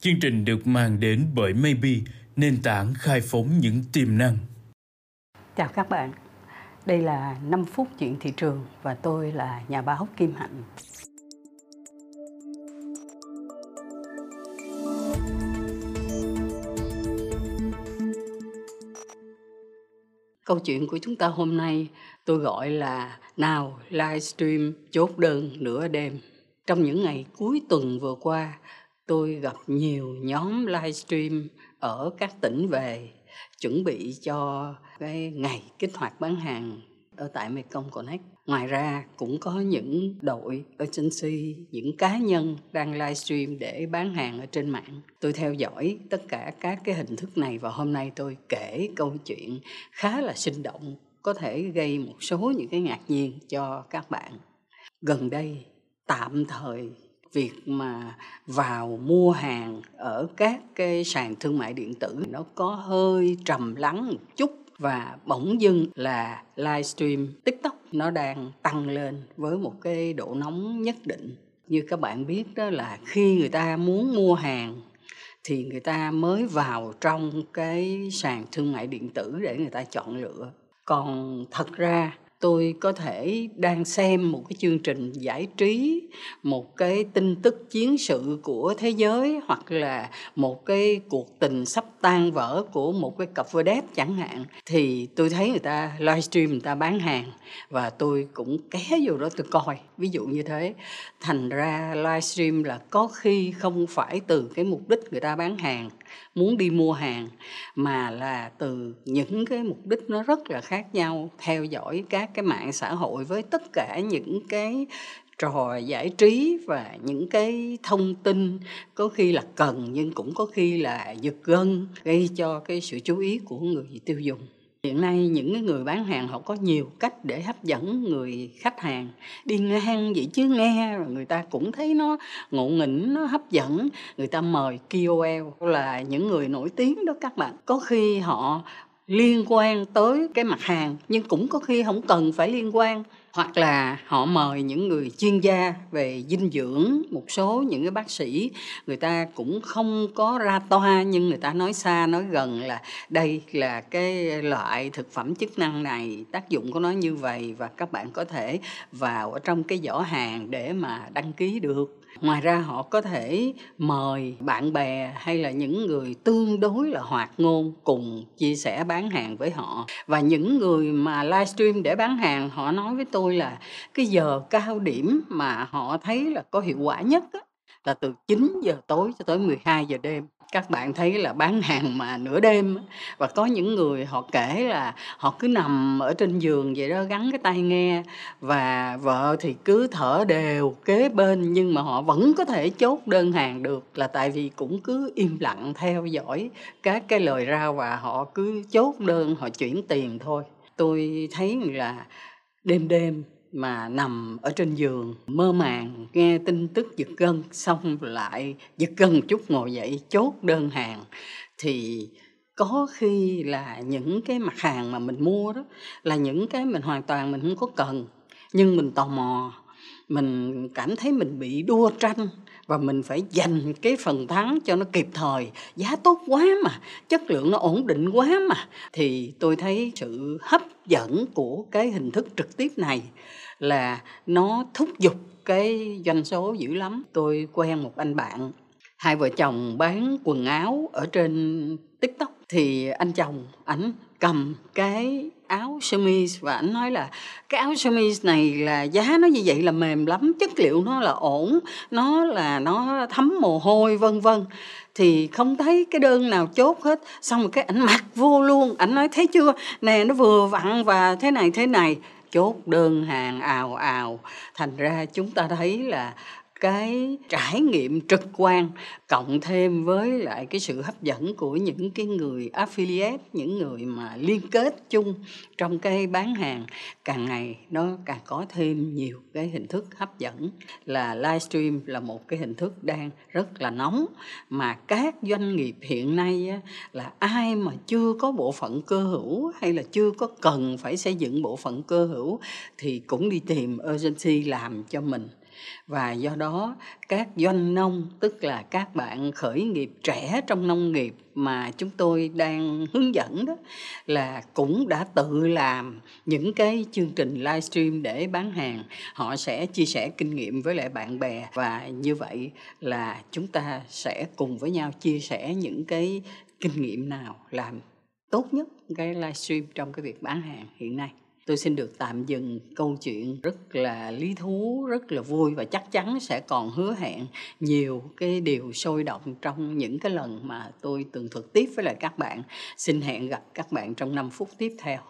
Chương trình được mang đến bởi Maybe, nền tảng khai phóng những tiềm năng. Chào các bạn, đây là 5 phút chuyện thị trường và tôi là nhà báo Kim Hạnh. Câu chuyện của chúng ta hôm nay tôi gọi là nào livestream chốt đơn nửa đêm. Trong những ngày cuối tuần vừa qua, tôi gặp nhiều nhóm livestream ở các tỉnh về chuẩn bị cho cái ngày kích hoạt bán hàng ở tại Mekong Connect. Ngoài ra cũng có những đội agency, những cá nhân đang livestream để bán hàng ở trên mạng. Tôi theo dõi tất cả các cái hình thức này và hôm nay tôi kể câu chuyện khá là sinh động, có thể gây một số những cái ngạc nhiên cho các bạn. Gần đây tạm thời việc mà vào mua hàng ở các cái sàn thương mại điện tử nó có hơi trầm lắng một chút và bỗng dưng là livestream tiktok nó đang tăng lên với một cái độ nóng nhất định. Như các bạn biết đó là khi người ta muốn mua hàng thì người ta mới vào trong cái sàn thương mại điện tử để người ta chọn lựa. Còn thật ra tôi có thể đang xem một cái chương trình giải trí, một cái tin tức chiến sự của thế giới, hoặc là một cái cuộc tình sắp tan vỡ của một cái cặp vơ đẹp chẳng hạn, thì tôi thấy người ta livestream, người ta bán hàng, và tôi cũng ké vô đó tôi coi. Ví dụ như thế. Thành ra livestream là có khi không phải từ cái mục đích người ta bán hàng muốn đi mua hàng, mà là từ những cái mục đích nó rất là khác nhau, theo dõi các cái mạng xã hội với tất cả những cái trò giải trí và những cái thông tin, có khi là cần nhưng cũng có khi là giật gân, gây cho cái sự chú ý của người tiêu dùng hiện nay những cái người bán hàng họ có nhiều cách để hấp dẫn người khách hàng. Đi ngang vậy chứ nghe người ta cũng thấy nó ngộ nghĩnh, nó hấp dẫn. Người ta mời KOL là những người nổi tiếng đó các bạn. Có khi họ liên quan tới cái mặt hàng, nhưng cũng có khi không cần phải liên quan hoặc là họ mời những người chuyên gia về dinh dưỡng, một số những cái bác sĩ, người ta cũng không có ra toa, nhưng người ta nói xa, nói gần là đây là cái loại thực phẩm chức năng này, tác dụng của nó như vậy và các bạn có thể vào ở trong cái giỏ hàng để mà đăng ký được. Ngoài ra họ có thể mời bạn bè hay là những người tương đối là hoạt ngôn cùng chia sẻ bán hàng với họ. Và những người mà livestream để bán hàng, họ nói với tôi là cái giờ cao điểm mà họ thấy là có hiệu quả nhất á, là từ 9 giờ tối cho tới 12 giờ đêm. Các bạn thấy là bán hàng mà nửa đêm và có những người họ kể là họ cứ nằm ở trên giường vậy đó gắn cái tai nghe và vợ thì cứ thở đều kế bên nhưng mà họ vẫn có thể chốt đơn hàng được là tại vì cũng cứ im lặng theo dõi các cái lời rao và họ cứ chốt đơn họ chuyển tiền thôi. Tôi thấy là đêm đêm mà nằm ở trên giường, mơ màng, nghe tin tức giật gân, xong lại giật gân một chút, ngồi dậy chốt đơn hàng. Thì có khi là những cái mặt hàng mà mình mua đó, là những cái mình hoàn toàn mình không có cần. Nhưng mình tò mò, mình cảm thấy mình bị đua tranh và mình phải dành cái phần thắng cho nó kịp thời. Giá tốt quá mà, chất lượng nó ổn định quá mà. Thì tôi thấy sự hấp dẫn của cái hình thức trực tiếp này là nó thúc giục cái doanh số dữ lắm. Tôi quen một anh bạn, hai vợ chồng bán quần áo ở trên tiktok. Thì anh chồng ảnh cầm cái áo sơ mi và anh nói là cái áo sơ mi này là giá nó như vậy là mềm lắm, chất liệu nó là ổn, nó là, nó thấm mồ hôi, vân vân. Thì không thấy cái đơn nào chốt hết. Xong rồi cái ảnh mặc vô luôn. Ảnh nói, thấy chưa? Nè, nó vừa vặn và thế này thế này. Chốt đơn hàng ào ào. Thành ra chúng ta thấy là cái trải nghiệm trực quan cộng thêm với lại cái sự hấp dẫn của những cái người affiliate những người mà liên kết chung trong cái bán hàng càng ngày nó càng có thêm nhiều cái hình thức hấp dẫn. Là livestream là một cái hình thức đang rất là nóng mà các doanh nghiệp hiện nay á, là ai mà chưa có bộ phận cơ hữu hay là chưa có cần phải xây dựng bộ phận cơ hữu thì cũng đi tìm agency làm cho mình và do đó, các doanh nông, tức là các bạn khởi nghiệp trẻ trong nông nghiệp mà chúng tôi đang hướng dẫn đó, là cũng đã tự làm những cái chương trình livestream để bán hàng. Họ sẽ chia sẻ kinh nghiệm với lại bạn bè và như vậy là chúng ta sẽ cùng với nhau chia sẻ những cái kinh nghiệm nào làm tốt nhất cái livestream trong cái việc bán hàng hiện nay tôi xin được tạm dừng câu chuyện rất là lý thú, rất là vui và chắc chắn sẽ còn hứa hẹn nhiều cái điều sôi động trong những cái lần mà tôi tường thuật tiếp với lại các bạn. Xin hẹn gặp các bạn trong 5 phút tiếp theo.